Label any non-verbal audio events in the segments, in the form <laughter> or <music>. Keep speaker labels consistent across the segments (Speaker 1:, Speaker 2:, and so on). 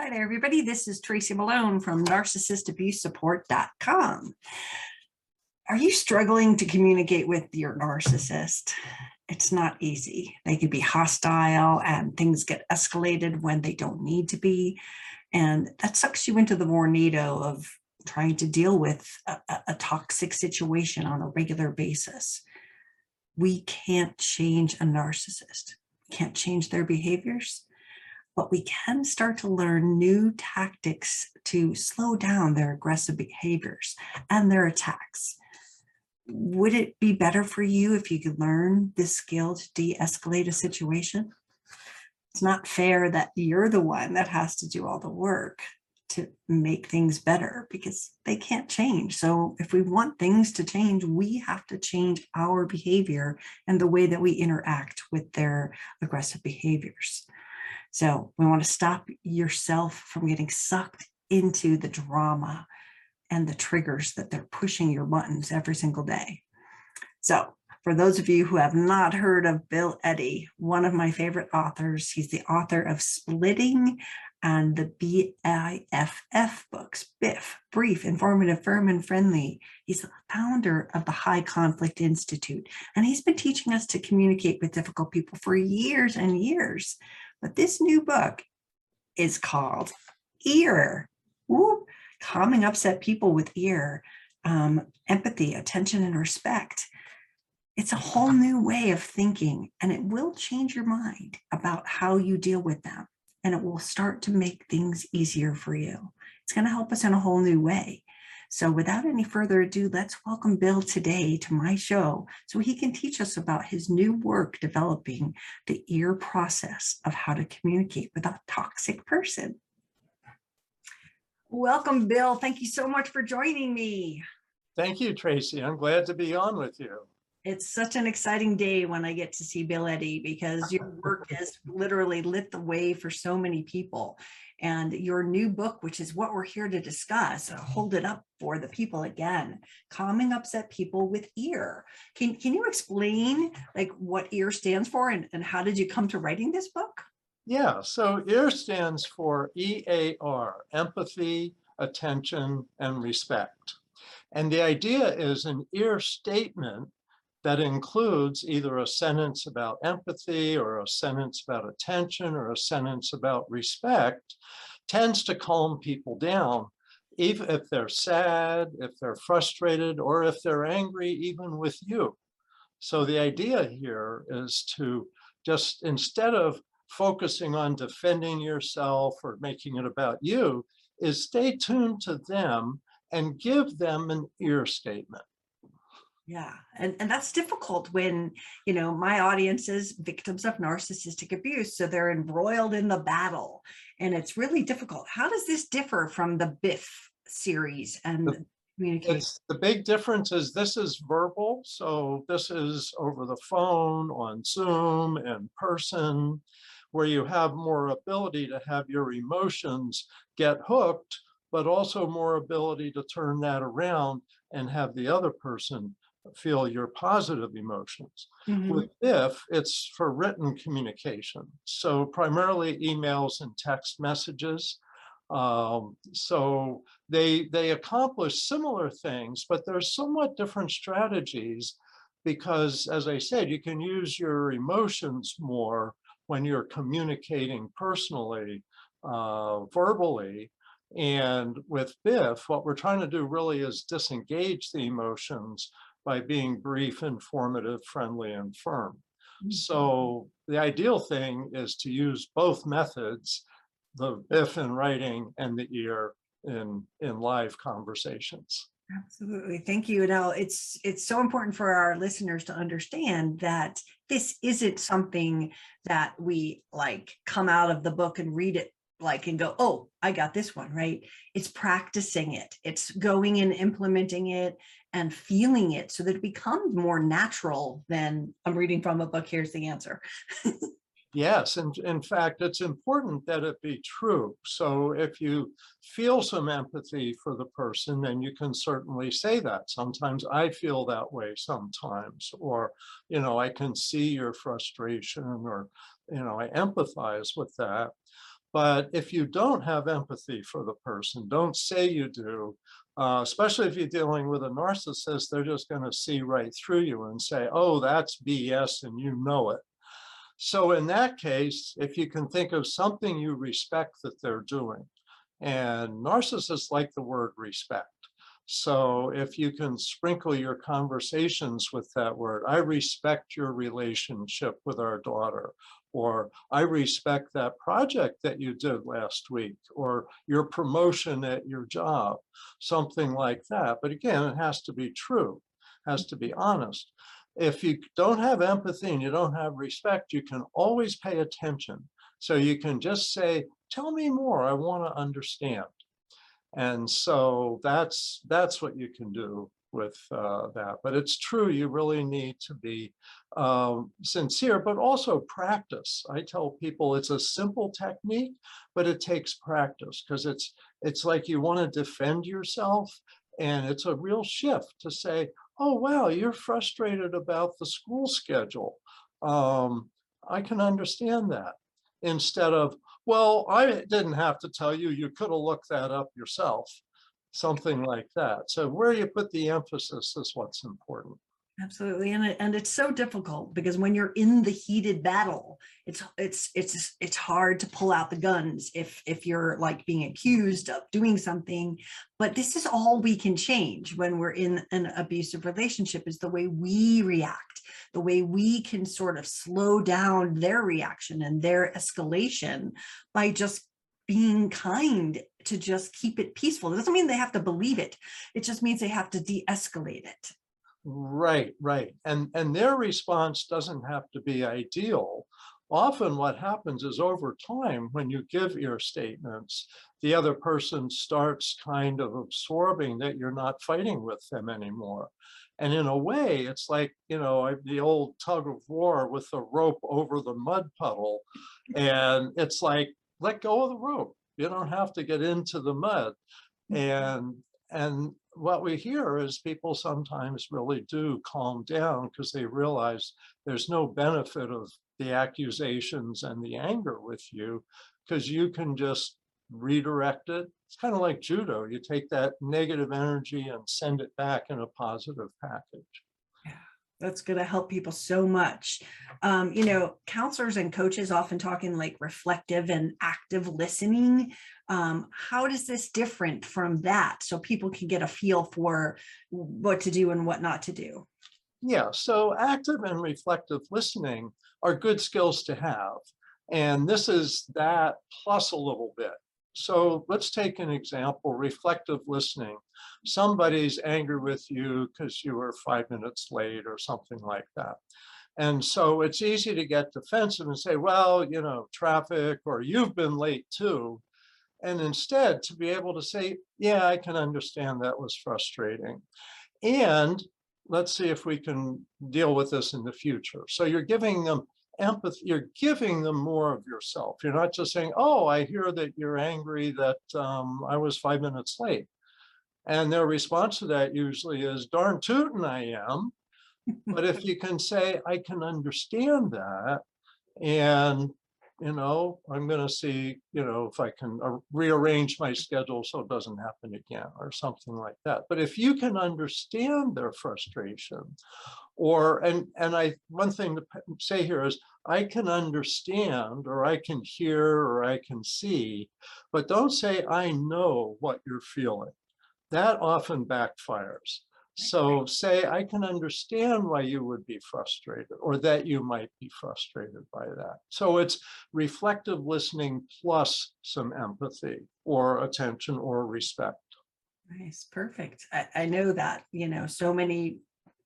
Speaker 1: Hi there, everybody. This is Tracy Malone from narcissistabusesupport.com. Are you struggling to communicate with your narcissist? It's not easy. They can be hostile and things get escalated when they don't need to be. And that sucks you into the tornado of trying to deal with a, a- a toxic situation on a regular basis. We can't change a narcissist, can't change their behaviors but we can start to learn new tactics to slow down their aggressive behaviors and their attacks. Would it be better for you if you could learn this skill to de escalate a situation? It's not fair that you're the one that has to do all the work to make things better because they can't change. So, if we want things to change, we have to change our behavior and the way that we interact with their aggressive behaviors. So we want to stop yourself from getting sucked into the drama and the triggers that they're pushing your buttons every single day. So for those of you who have not heard of Bill Eddy, one of my favorite authors, he's the author of Splitting and the BIFF books, BIFF, Brief, Informative, Firm, and Friendly. He's the founder of the High Conflict Institute, and he's been teaching us to communicate with difficult people for years and years. But this new book is called Ear. Woo, calming upset people with ear, um, empathy, attention, and respect. It's a whole new way of thinking, and it will change your mind about how you deal with them. And it will start to make things easier for you. It's going to help us in a whole new way. So, without any further ado, let's welcome Bill today to my show so he can teach us about his new work developing the ear process of how to communicate with a toxic person. Welcome, Bill. Thank you so much for joining me.
Speaker 2: Thank you, Tracy. I'm glad to be on with you.
Speaker 1: It's such an exciting day when I get to see Bill Eddy because your work <laughs> has literally lit the way for so many people. And your new book, which is what we're here to discuss, hold it up for the people again, calming upset people with ear. Can, can you explain like what ear stands for and, and how did you come to writing this book?
Speaker 2: Yeah, so EAR stands for EAR, empathy, attention, and respect. And the idea is an ear statement that includes either a sentence about empathy or a sentence about attention or a sentence about respect tends to calm people down even if they're sad, if they're frustrated, or if they're angry, even with you. So the idea here is to just instead of focusing on defending yourself or making it about you, is stay tuned to them and give them an ear statement.
Speaker 1: Yeah, and, and that's difficult when, you know, my audience is victims of narcissistic abuse. So they're embroiled in the battle and it's really difficult. How does this differ from the Biff series and
Speaker 2: The-
Speaker 1: communication?
Speaker 2: It's the big difference is this is verbal, so this is over the phone, on Zoom, in person, where you have more ability to have your emotions get hooked, but also more ability to turn that around and have the other person feel your positive emotions.
Speaker 1: Mhm.
Speaker 2: With if it's for written communication, so primarily emails and text messages. Um, so they they accomplish similar things, but there's somewhat different strategies because, as I said, you can use your emotions more when you're communicating personally, uh, verbally. And with Biff, what we're trying to do really is disengage the emotions by being brief, informative, friendly, and firm.
Speaker 1: Mhm.
Speaker 2: So the ideal thing is to use both methods, the if in writing and the ear in in live conversations.
Speaker 1: Absolutely. Thank you. Now it's it's so important for our listeners to understand that this isn't something that we like come out of the book and read it like and go, oh, I got this one, right? It's practicing it. It's going and implementing it and feeling it so that it becomes more natural than I'm reading from a book. Here's the answer. <laughs>
Speaker 2: Yes, and in fact, it's important that it be true. So if you feel some empathy for the person, then you can certainly say that. Sometimes I feel that way sometimes, or, you know, I can see your frustration or, you know, I empathize with that. But if you don't have empathy for the person, don't say you do, uh, especially if you're dealing with a narcissist, they're just going to see right through you and say, oh, that's BS and you know it. So in that case, if you can think of something you respect that they're doing, and narcissists like the word respect. So if you can sprinkle your conversations with that word, I respect your relationship with our daughter, or I respect that project that you did last week, or your promotion at your job, something like that. But again, it has to be true, has to be honest. If you don't have empathy and you don't have respect, you can always pay attention. So you can just say, tell me more, I want to understand. And so that's that's what you can do with uh, that. But it's true, you really need to be um, sincere, but also practice. I tell people it's a simple technique, but it takes practice because it's it's like you want to defend yourself, and it's a real shift to say, "Oh wow, you're frustrated about the school schedule." Um, I can understand that instead of, well, I didn't have to tell you, you could have looked that up yourself, something like that. So where you put the emphasis is what's important.
Speaker 1: Absolutely. And it, and it's so difficult because when you're in the heated battle, it's it's it's it's hard to pull out the guns if if you're like being accused of doing something. But this is all we can change when we're in an abusive relationship is the way we react, the way we can sort of slow down their reaction and their escalation by just being kind to just keep it peaceful. It doesn't mean they have to believe it. It just means they have to de-escalate it.
Speaker 2: Right, right. And and their response doesn't have to be ideal. Often what happens is over time, when you give your statements, the other person starts kind of absorbing that you're not fighting with them anymore. And in a way, it's like, you know, the old tug of war with the rope over the mud puddle. And it's like, let go of the rope. You don't have to get into the mud. <laughs> And and what we hear is people sometimes really do calm down because they realize there's no benefit of the accusations and the anger with you because you can just redirect it. It's kind of like judo. You take that negative energy and send it back in a positive package.
Speaker 1: Yeah, that's going to help people so much. Um, you know, counselors and coaches often talking like reflective and active listening. Um, how does this different from that so people can get a feel for what to do and what not to do?
Speaker 2: Yeah, so active and reflective listening are good skills to have. And this is that plus a little bit. So let's take an example, reflective listening. Somebody's angry with you because you were five minutes late or something like that. And so it's easy to get defensive and say, well, you know, traffic or you've been late too. And instead to be able to say, yeah, I can understand that was frustrating. And let's see if we can deal with this in the future. So you're giving them empathy, you're giving them more of yourself. You're not just saying, oh, I hear that you're angry that um, I was five minutes late. And their response to that usually is, darn tootin' I am. but if you can say, I can understand that, and you know, I'm going to see, you know, if I can rearrange my schedule so it doesn't happen again or something like that. But if you can understand their frustration or, and, and I, one thing to say here is I can understand or I can hear or I can see, but don't say I know what you're feeling. That often backfires. So say, I can understand why you would be frustrated or that you might be frustrated by that. So it's reflective listening plus some empathy or attention or respect.
Speaker 1: Nice, perfect. I, I know that, you know, so many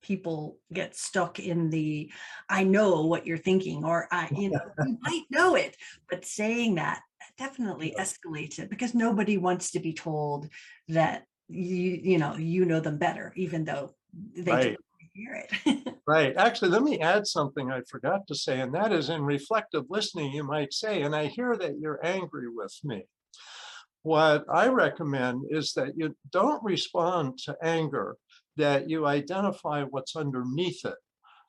Speaker 1: people get stuck in the I know what you're thinking, or I, you know, <laughs> you might know it, but saying that definitely escalates it because nobody wants to be told that you you know you know them better even though they
Speaker 2: Right.
Speaker 1: hear it <laughs>
Speaker 2: Right. Actually, let me add something I forgot to say, and that is in reflective listening, you might say, and I hear that you're angry with me. What I recommend is that you don't respond to anger, that you identify what's underneath it.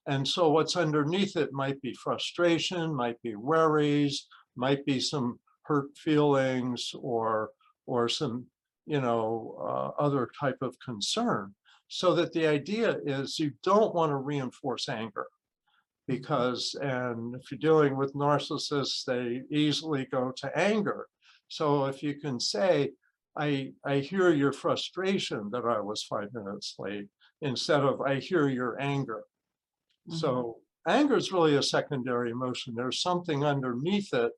Speaker 2: And so what's underneath it might be frustration, might be worries, might be some hurt feelings or, or some, you know, uh, other type of concern. So that the idea is you don't want to reinforce anger. Because, and if you're dealing with narcissists, they easily go to anger. So if you can say, I, I hear your frustration that I was five minutes late, instead of I hear your anger. So anger is really a secondary emotion. There's something underneath it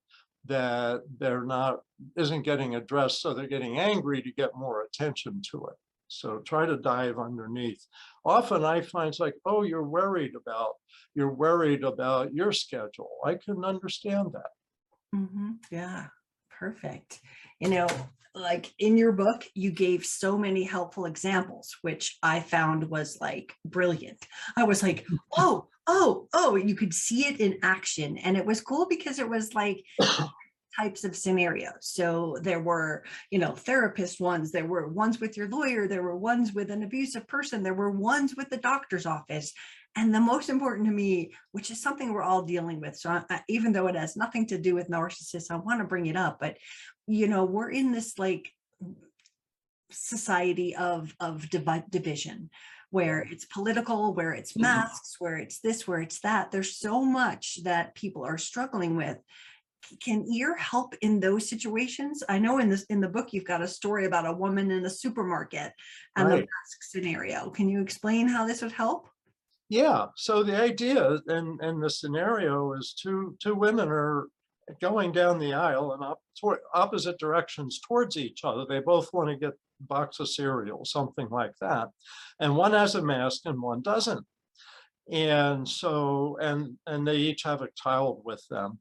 Speaker 2: that they're not, isn't getting addressed, so they're getting angry to get more attention to it. So try to dive underneath. Often I find it's like, oh, you're worried about, you're worried about your schedule. I can understand that.
Speaker 1: Mhm. Yeah, perfect. You know, like in your book, you gave so many helpful examples, which I found was like brilliant. I was like, mm. oh, oh, oh, you could see it in action. And it was cool because it was like <coughs> types of scenarios. So there were, you know, therapist ones, there were ones with your lawyer, there were ones with an abusive person, there were ones with the doctor's office. And the most important to me, which is something we're all dealing with. So I, even though it has nothing to do with narcissists, I want to bring it up. But, you know, we're in this like society of of divi- division where it's political where it's
Speaker 2: Mhm.
Speaker 1: masks where it's this where it's that there's so much that people are struggling with can ear help in those situations i know in this in the book you've got a story about a woman in a supermarket and the mask scenario can you explain how this would help
Speaker 2: Yeah, so the idea and and the scenario is two two women are going down the aisle in op- opposite directions towards each other. They both want to get a box of cereal, something like that. And one has a mask and one doesn't. And so and and they each have a child with them.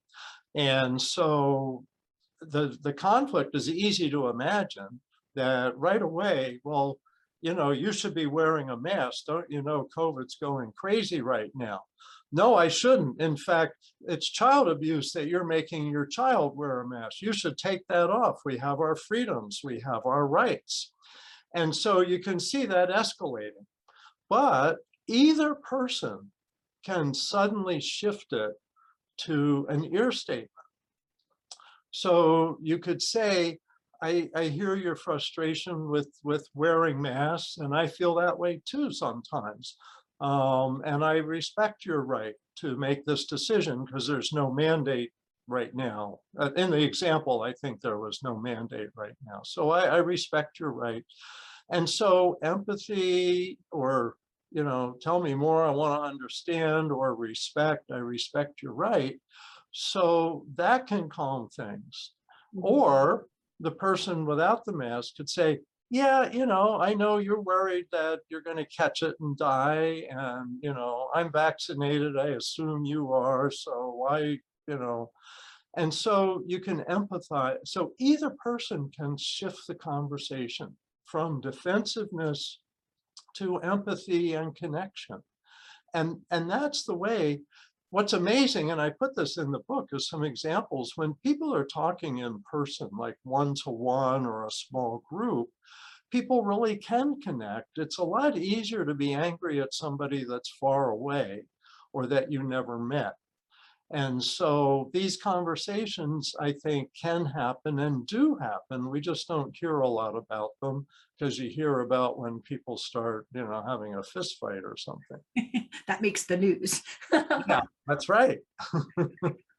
Speaker 2: And so the the conflict is easy to imagine that right away, well, you know, you should be wearing a mask. Don't you know COVID's going crazy right now? No, I shouldn't. In fact, it's child abuse that you're making your child wear a mask. You should take that off. We have our freedoms, we have our rights. And so you can see that escalating. But either person can suddenly shift it to an ear statement. So you could say, I, I hear your frustration with, with wearing masks, and I feel that way too sometimes. Um, and I respect your right to make this decision because there's no mandate right now. Uh, in the example, I think there was no mandate right now. So I, I respect your right. And so empathy or, you know, tell me more, I want to understand or respect, I respect your right. So that can calm things. Or the person without the mask could say, yeah, you know, I know you're worried that you're going to catch it and die. And, you know, I'm vaccinated. I assume you are. So why, you know, and so you can empathize. So either person can shift the conversation from defensiveness to empathy and connection. And, and that's the way what's amazing, and I put this in the book as some examples, when people are talking in person, like one to one or a small group, people really can connect. It's a lot easier to be angry at somebody that's far away or that you never met. And so these conversations, I think, can happen and do happen. We just don't hear a lot about them because you hear about when people start, you know, having a fist fight or something. <laughs>
Speaker 1: that makes the news yeah,
Speaker 2: That's right. <laughs>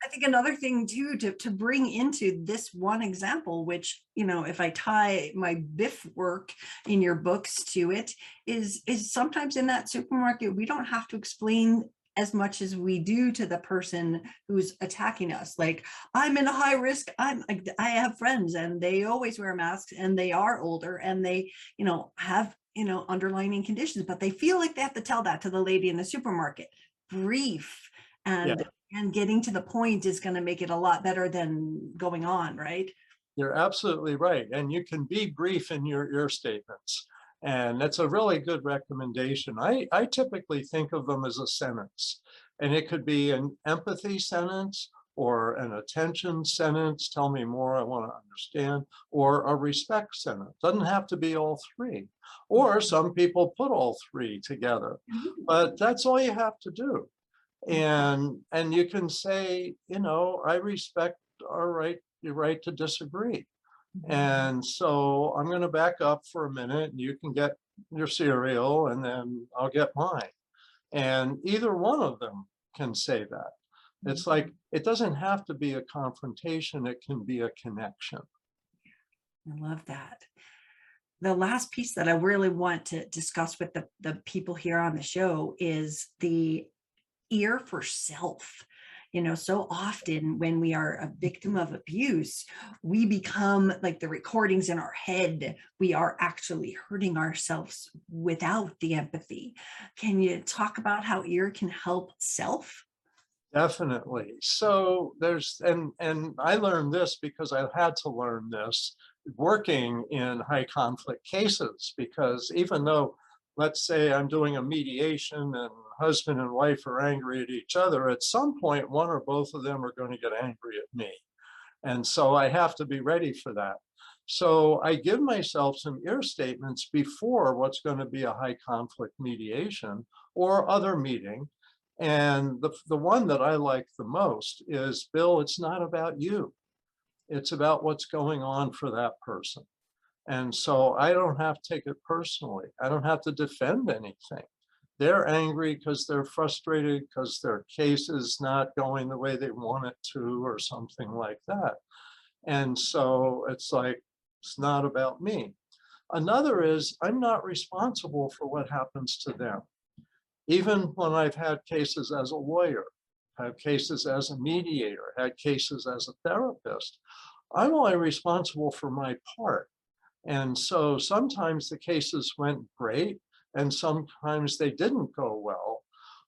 Speaker 1: I think another thing too to to bring into this one example, which you know, if I tie my Biff work in your books to it, is is sometimes in that supermarket we don't have to explain as much as we do to the person who's attacking us. Like I'm in a high risk. I'm I I have friends and they always wear masks and they are older and they you know have you know underlining conditions, but they feel like they have to tell that to the lady in the supermarket. Brief and and getting to the point is going to make it a lot better than going on right
Speaker 2: You're absolutely right. And you can be brief in your ear statements. And that's a really good recommendation. I, I typically think of them as a sentence. And it could be an empathy sentence or an attention sentence, tell me more, I want to understand, or a respect sentence. Doesn't have to be all three. Or some people put all three together, mm-hmm. but that's all you have to do. Mm-hmm. And and you can say, you know, I respect our right your right to disagree. And so I'm gonna back up for a minute and you can get your cereal and then I'll get mine. And either one of them can say that. It's mm-hmm. like, it doesn't have to be a confrontation, it can be a connection.
Speaker 1: I love that. The last piece that I really want to discuss with the, the people here on the show is the ear for self. You know, so often when we are a victim of abuse, we become like the recordings in our head. We are actually hurting ourselves without the empathy. Can you talk about how ear can help self?
Speaker 2: Definitely. So there's, and, and I learned this because I had to learn this working in high conflict cases, because even though, let's say I'm doing a mediation and husband and wife are angry at each other, at some point, one or both of them are going to get angry at me. And so I have to be ready for that. So I give myself some ear statements before what's going to be a high conflict mediation or other meeting. And the, the one that I like the most is, Bill, it's not about you. It's about what's going on for that person. And so I don't have to take it personally. I don't have to defend anything. They're angry because they're frustrated because their case is not going the way they want it to, or something like that. And so it's like, it's not about me. Another is, I'm not responsible for what happens to them even when I've had cases as a lawyer, had cases as a mediator, had cases as a therapist, I'm only responsible for my part. And so sometimes the cases went great and sometimes they didn't go well,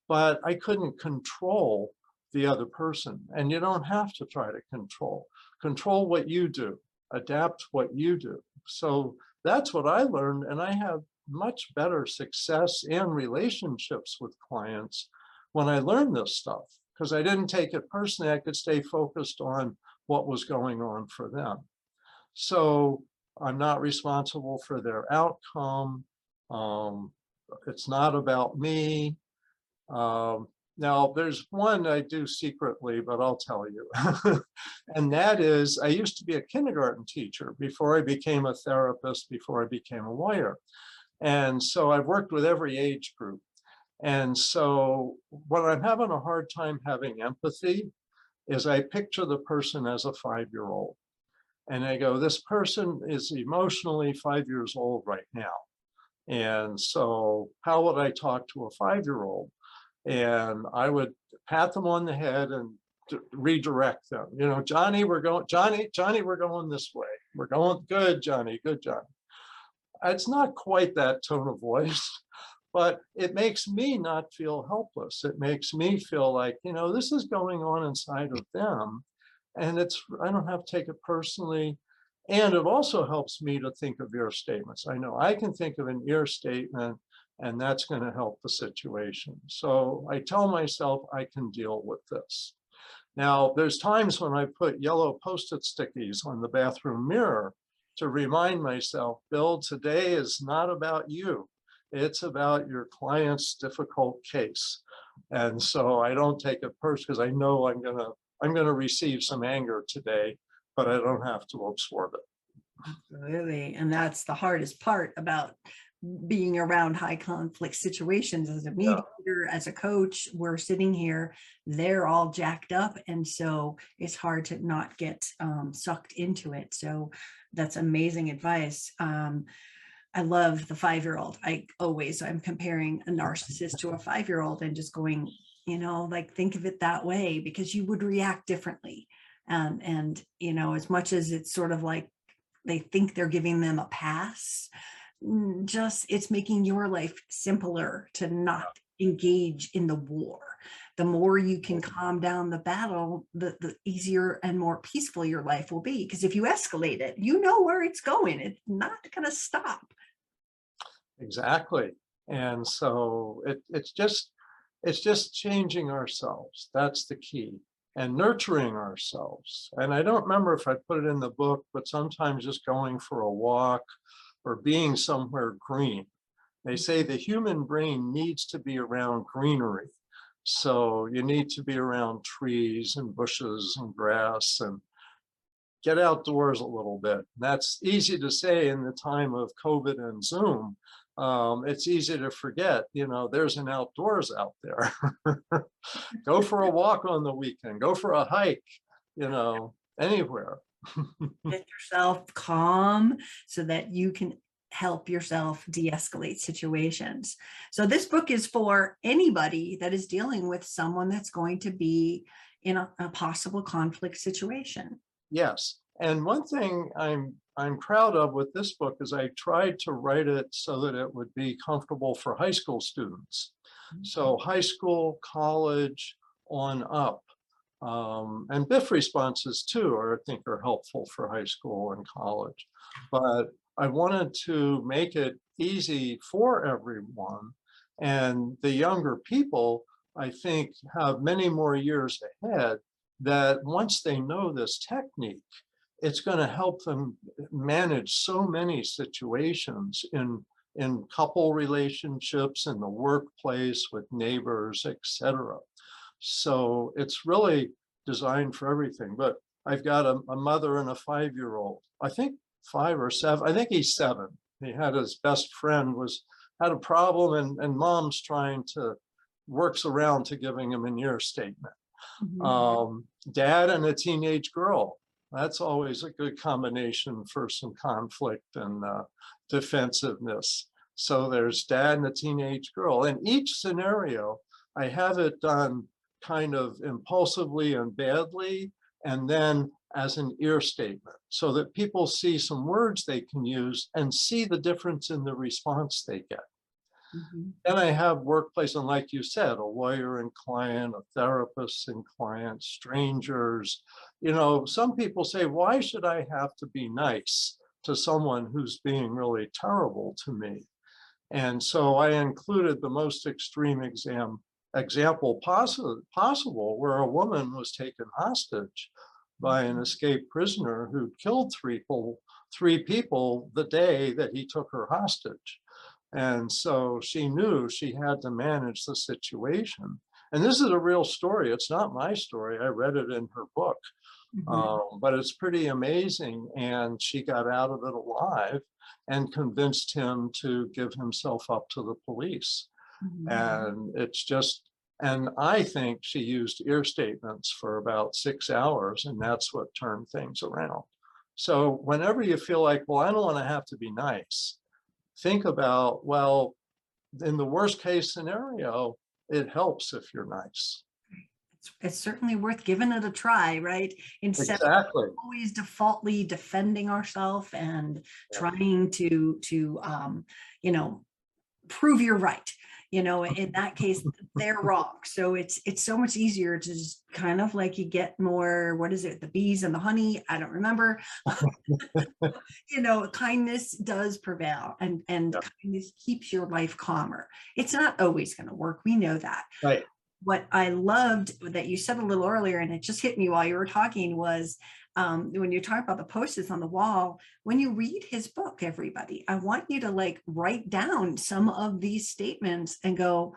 Speaker 2: but I couldn't control the other person. And you don't have to try to control. Control what you do, adapt what you do. So that's what I learned. And I have much better success and relationships with clients when I learned this stuff because I didn't take it personally. I could stay focused on what was going on for them. So I'm not responsible for their outcome. Um, it's not about me. Um, now, there's one I do secretly, but I'll tell you. <laughs> and that is, I used to be a kindergarten teacher before I became a therapist, before I became a lawyer. And so I've worked with every age group. And so when I'm having a hard time having empathy is I picture the person as a five-year-old. And I go, this person is emotionally five years old right now. And so how would I talk to a five-year-old? And I would pat them on the head and redirect them. You know, Johnny, we're going, Johnny, Johnny, we're going this way. We're going, good, Johnny, good, Johnny it's not quite that tone of voice, <laughs> but it makes me not feel helpless. It makes me feel like, you know, this is going on inside of them. And it's, I don't have to take it personally. And it also helps me to think of ear statements. I know I can think of an ear statement and that's going to help the situation. So I tell myself I can deal with this. Now, there's times when I put yellow post-it stickies on the bathroom mirror to remind myself, Bill, today is not about you. It's about your client's difficult case. And so I don't take it personally because I know I'm gonna, I'm gonna receive some anger today, but I don't have to absorb it.
Speaker 1: Absolutely. And that's the hardest part about being around high conflict situations as a mediator, as a coach. We're sitting here, they're all jacked up. And so it's hard to not get um, sucked into it. So that's amazing advice. Um, I love the five year old. I always, I'm comparing a narcissist to a five year old and just going, you know, like think of it that way because you would react differently. Um, and, you know, as much as it's sort of like they think they're giving them a pass, mm, just it's making your life simpler to not engage in the war. The more you can calm down the battle, the, the easier and more peaceful your life will be. Because if you escalate it, you know where it's going. It's not going to stop.
Speaker 2: Exactly. And so it, it's just, it's just changing ourselves. That's the key and nurturing ourselves. And I don't remember if I put it in the book, but sometimes just going for a walk or being somewhere green. They mm. say the human brain needs to be around greenery. So you need to be around trees and bushes and grass and get outdoors a little bit. That's easy to say in the time of COVID and Zoom. Um, it's easy to forget, you know, there's an outdoors out there. <laughs> Go for a <laughs> walk on the weekend, go for a hike, you know, anywhere. <laughs>
Speaker 1: Get yourself calm so that you can help yourself de-escalate situations. So this book is for anybody that is dealing with someone that's going to be in a, a possible conflict situation.
Speaker 2: Yes, and one thing I'm I'm proud of with this book is I tried to write it so that it would be comfortable for high school students. So high school, college, on up. Um, and BIFF responses too, are, I think are helpful for high school and college. But I wanted to make it easy for everyone. And the younger people, I think, have many more years ahead that once they know this technique, it's going to help them manage so many situations in in couple relationships, in the workplace, with neighbors, etc. So it's really designed for everything. But I've got a, a mother and a five-year-old. I think five or seven. I think he's seven. He had his best friend was had a problem, and and mom's trying to works around to giving him an ear statement.
Speaker 1: Mhm.
Speaker 2: Um, dad and a teenage girl. That's always a good combination for some conflict and uh, defensiveness. So there's dad and a teenage girl. In each scenario, I have it done kind of impulsively and badly, and then as an ear statement so that people see some words they can use and see the difference in the response they get.
Speaker 1: Mhm.
Speaker 2: Then I have workplace, and like you said, a lawyer and client, a therapist and client, strangers. You know, some people say, why should I have to be nice to someone who's being really terrible to me? And so I included the most extreme exam example possible possible where a woman was taken hostage by an mm-hmm. escaped prisoner who killed three people three people the day that he took her hostage. And so she knew she had to manage the situation. And this is a real story. It's not my story. I read it in her book,
Speaker 1: Mhm.
Speaker 2: um, but it's pretty amazing. And she got out of it alive and convinced him to give himself up to the police.
Speaker 1: Mhm.
Speaker 2: And it's just, and I think she used ear statements for about six hours, and that's what turned things around. So whenever you feel like, well, I don't want to have to be nice, think about, well, in the worst case scenario, it helps if you're nice.
Speaker 1: It's, it's certainly worth giving it a try, right? Instead of always defaultly defending ourselves and
Speaker 2: Yeah.
Speaker 1: trying to to um, you know prove you're right. You know, in that case, <laughs> they're wrong. So it's it's so much easier to just kind of like you get more, what is it, the bees and the honey? I don't remember. <laughs> you know, kindness does prevail and and
Speaker 2: Yeah.
Speaker 1: kindness keeps your life calmer. It's not always going to work. We know that
Speaker 2: Right.
Speaker 1: What I loved that you said a little earlier, and it just hit me while you were talking, was um, when you talk about the posters on the wall. When you read his book, everybody, I want you to like write down some of these statements and go.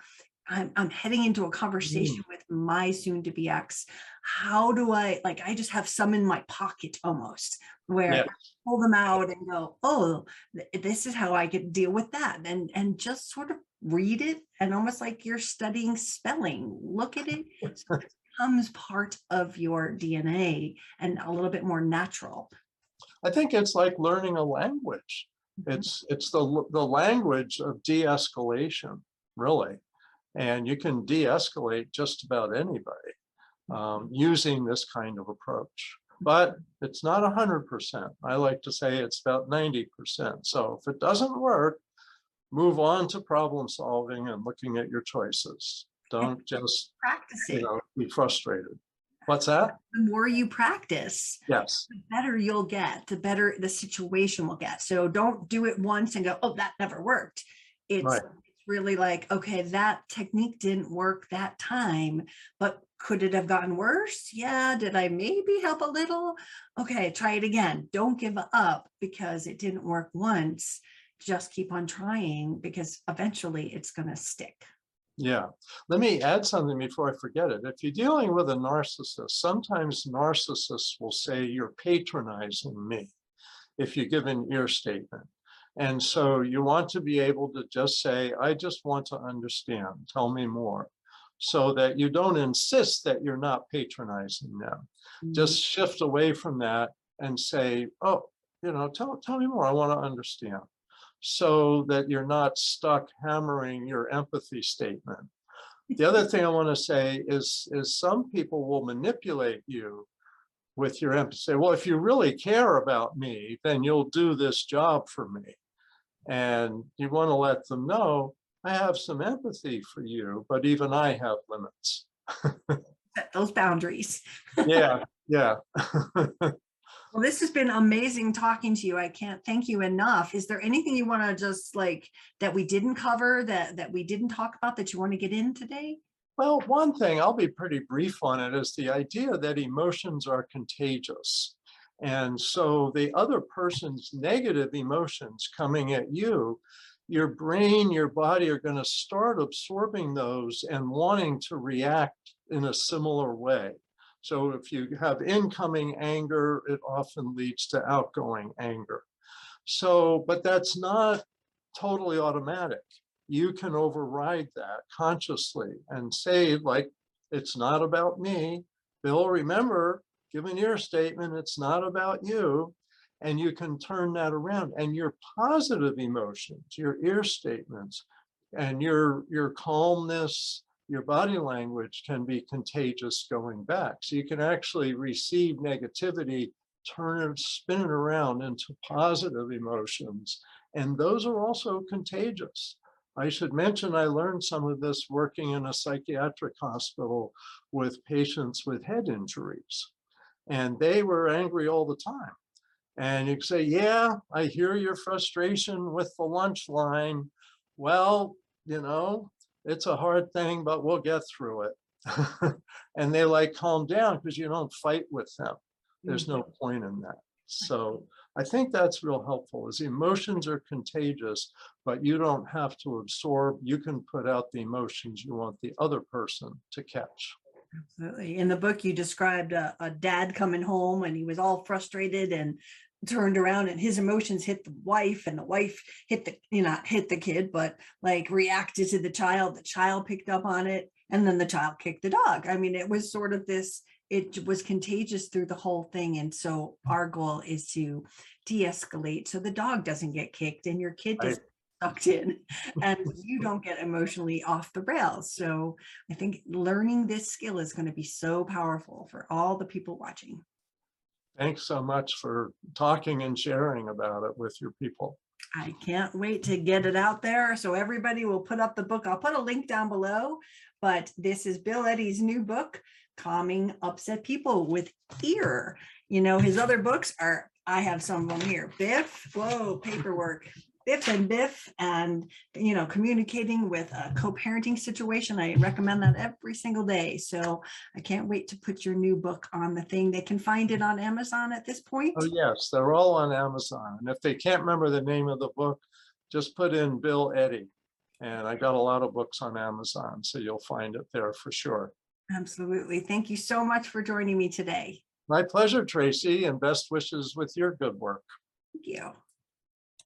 Speaker 1: I'm, I'm heading into a conversation with my soon to be ex. How do I like? I just have some in my pocket almost where
Speaker 2: Yeah.
Speaker 1: pull them out and go, oh, th- this is how I could deal with that. And and just sort of read it and almost like you're studying spelling. Look at it. So it <laughs> becomes part of your DNA and a little bit more natural.
Speaker 2: I think it's like learning a language.
Speaker 1: Mhm.
Speaker 2: It's it's the the language of de-escalation, really. And you can de-escalate just about anybody um, using this kind of approach. But it's not hundred percent. I like to say it's about ninety percent. So if it doesn't work, move on to problem solving and looking at your choices. Don't just
Speaker 1: Practice
Speaker 2: you
Speaker 1: it.
Speaker 2: know be frustrated. What's that?
Speaker 1: The more you practice,
Speaker 2: Yes.
Speaker 1: the better you'll get, the better the situation will get. So don't do it once and go, oh, that never worked. It's,
Speaker 2: Right.
Speaker 1: Really like, okay, that technique didn't work that time, but could it have gotten worse? Yeah. Did I maybe help a little? Okay, try it again. Don't give up because it didn't work once. Just keep on trying because eventually it's going to stick.
Speaker 2: Yeah, let me add something before I forget it. If you're dealing with a narcissist, sometimes narcissists will say you're patronizing me if you give an ear statement. And so you want to be able to just say, I just want to understand, tell me more. So that you don't insist that you're not patronizing them. Mm-hmm. Just shift away from that and say, oh, you know, tell, tell me more, I want to understand. So that you're not stuck hammering your empathy statement. The other thing I want to say is, is some people will manipulate you with your empathy. Say, well, if you really care about me, then you'll do this job for me. And you want to let them know, I have some empathy for you, but even I have limits.
Speaker 1: Set those boundaries.
Speaker 2: Yeah, <laughs> yeah.
Speaker 1: Well, this has been amazing talking to you. I can't thank you enough. Is there anything you want to just like that we didn't cover that that we didn't talk about that you want to get in today?
Speaker 2: Well, one thing, I'll be pretty brief on it, is the idea that emotions are contagious. And so the other person's negative emotions coming at you, your brain, your body are going to start absorbing those and wanting to react in a similar way. So if you have incoming anger, it often leads to outgoing anger. So, but that's not totally automatic you can override that consciously and say like it's not about me bill remember give your statement it's not about you and you can turn that around. And your positive emotions your ear statements and your your calmness your body language can be contagious going back. So you can actually receive negativity turn it spin it around into positive emotions. And those are also contagious. I should mention, I learned some of this working in a psychiatric hospital with patients with head injuries. And they were angry all the time. And you say, yeah, I hear your frustration with the lunch line. Well, you know, it's a hard thing, but we'll get through it. <laughs> and they like calm down because you don't fight with them. There's no mm-hmm. point in that. So I think that's real helpful is emotions are contagious, but you don't have to absorb. You can put out the emotions you want the other person to catch.
Speaker 1: Absolutely. In the book, you described a, a dad coming home and he was all frustrated and turned around and his emotions hit the wife and the wife hit the, you know, hit the kid, but like reacted to the child. The child picked up on it and then the child kicked the dog. I mean, it was sort of this, it was contagious through the whole thing. And so our goal is to de-escalate so the dog doesn't get kicked and your kid doesn't sucked in and you don't get emotionally off the rails. So I think learning this skill is going to be so powerful for all the people watching.
Speaker 2: Thanks so much for talking and sharing about it with your people.
Speaker 1: I can't wait to get it out there. So everybody will put up the book. I'll put a link down below, but this is Bill Eddy's new book, Calming Upset People with Ear. You know, his other books are, I have some of them here, Biff, whoa, paperwork, Biff and Biff, and, you know, communicating with a co-parenting situation. I recommend that every single day. So I can't wait to put your new book on the thing. They can find it on Amazon at this point.
Speaker 2: Oh, yes, they're all on Amazon. And if they can't remember the name of the book, just put in Bill Eddy. And I got a lot of books on Amazon, so you'll find it there for sure.
Speaker 1: Absolutely. Thank you so much for joining me today.
Speaker 2: My pleasure, Tracy, and best wishes with your good work.
Speaker 1: Thank you.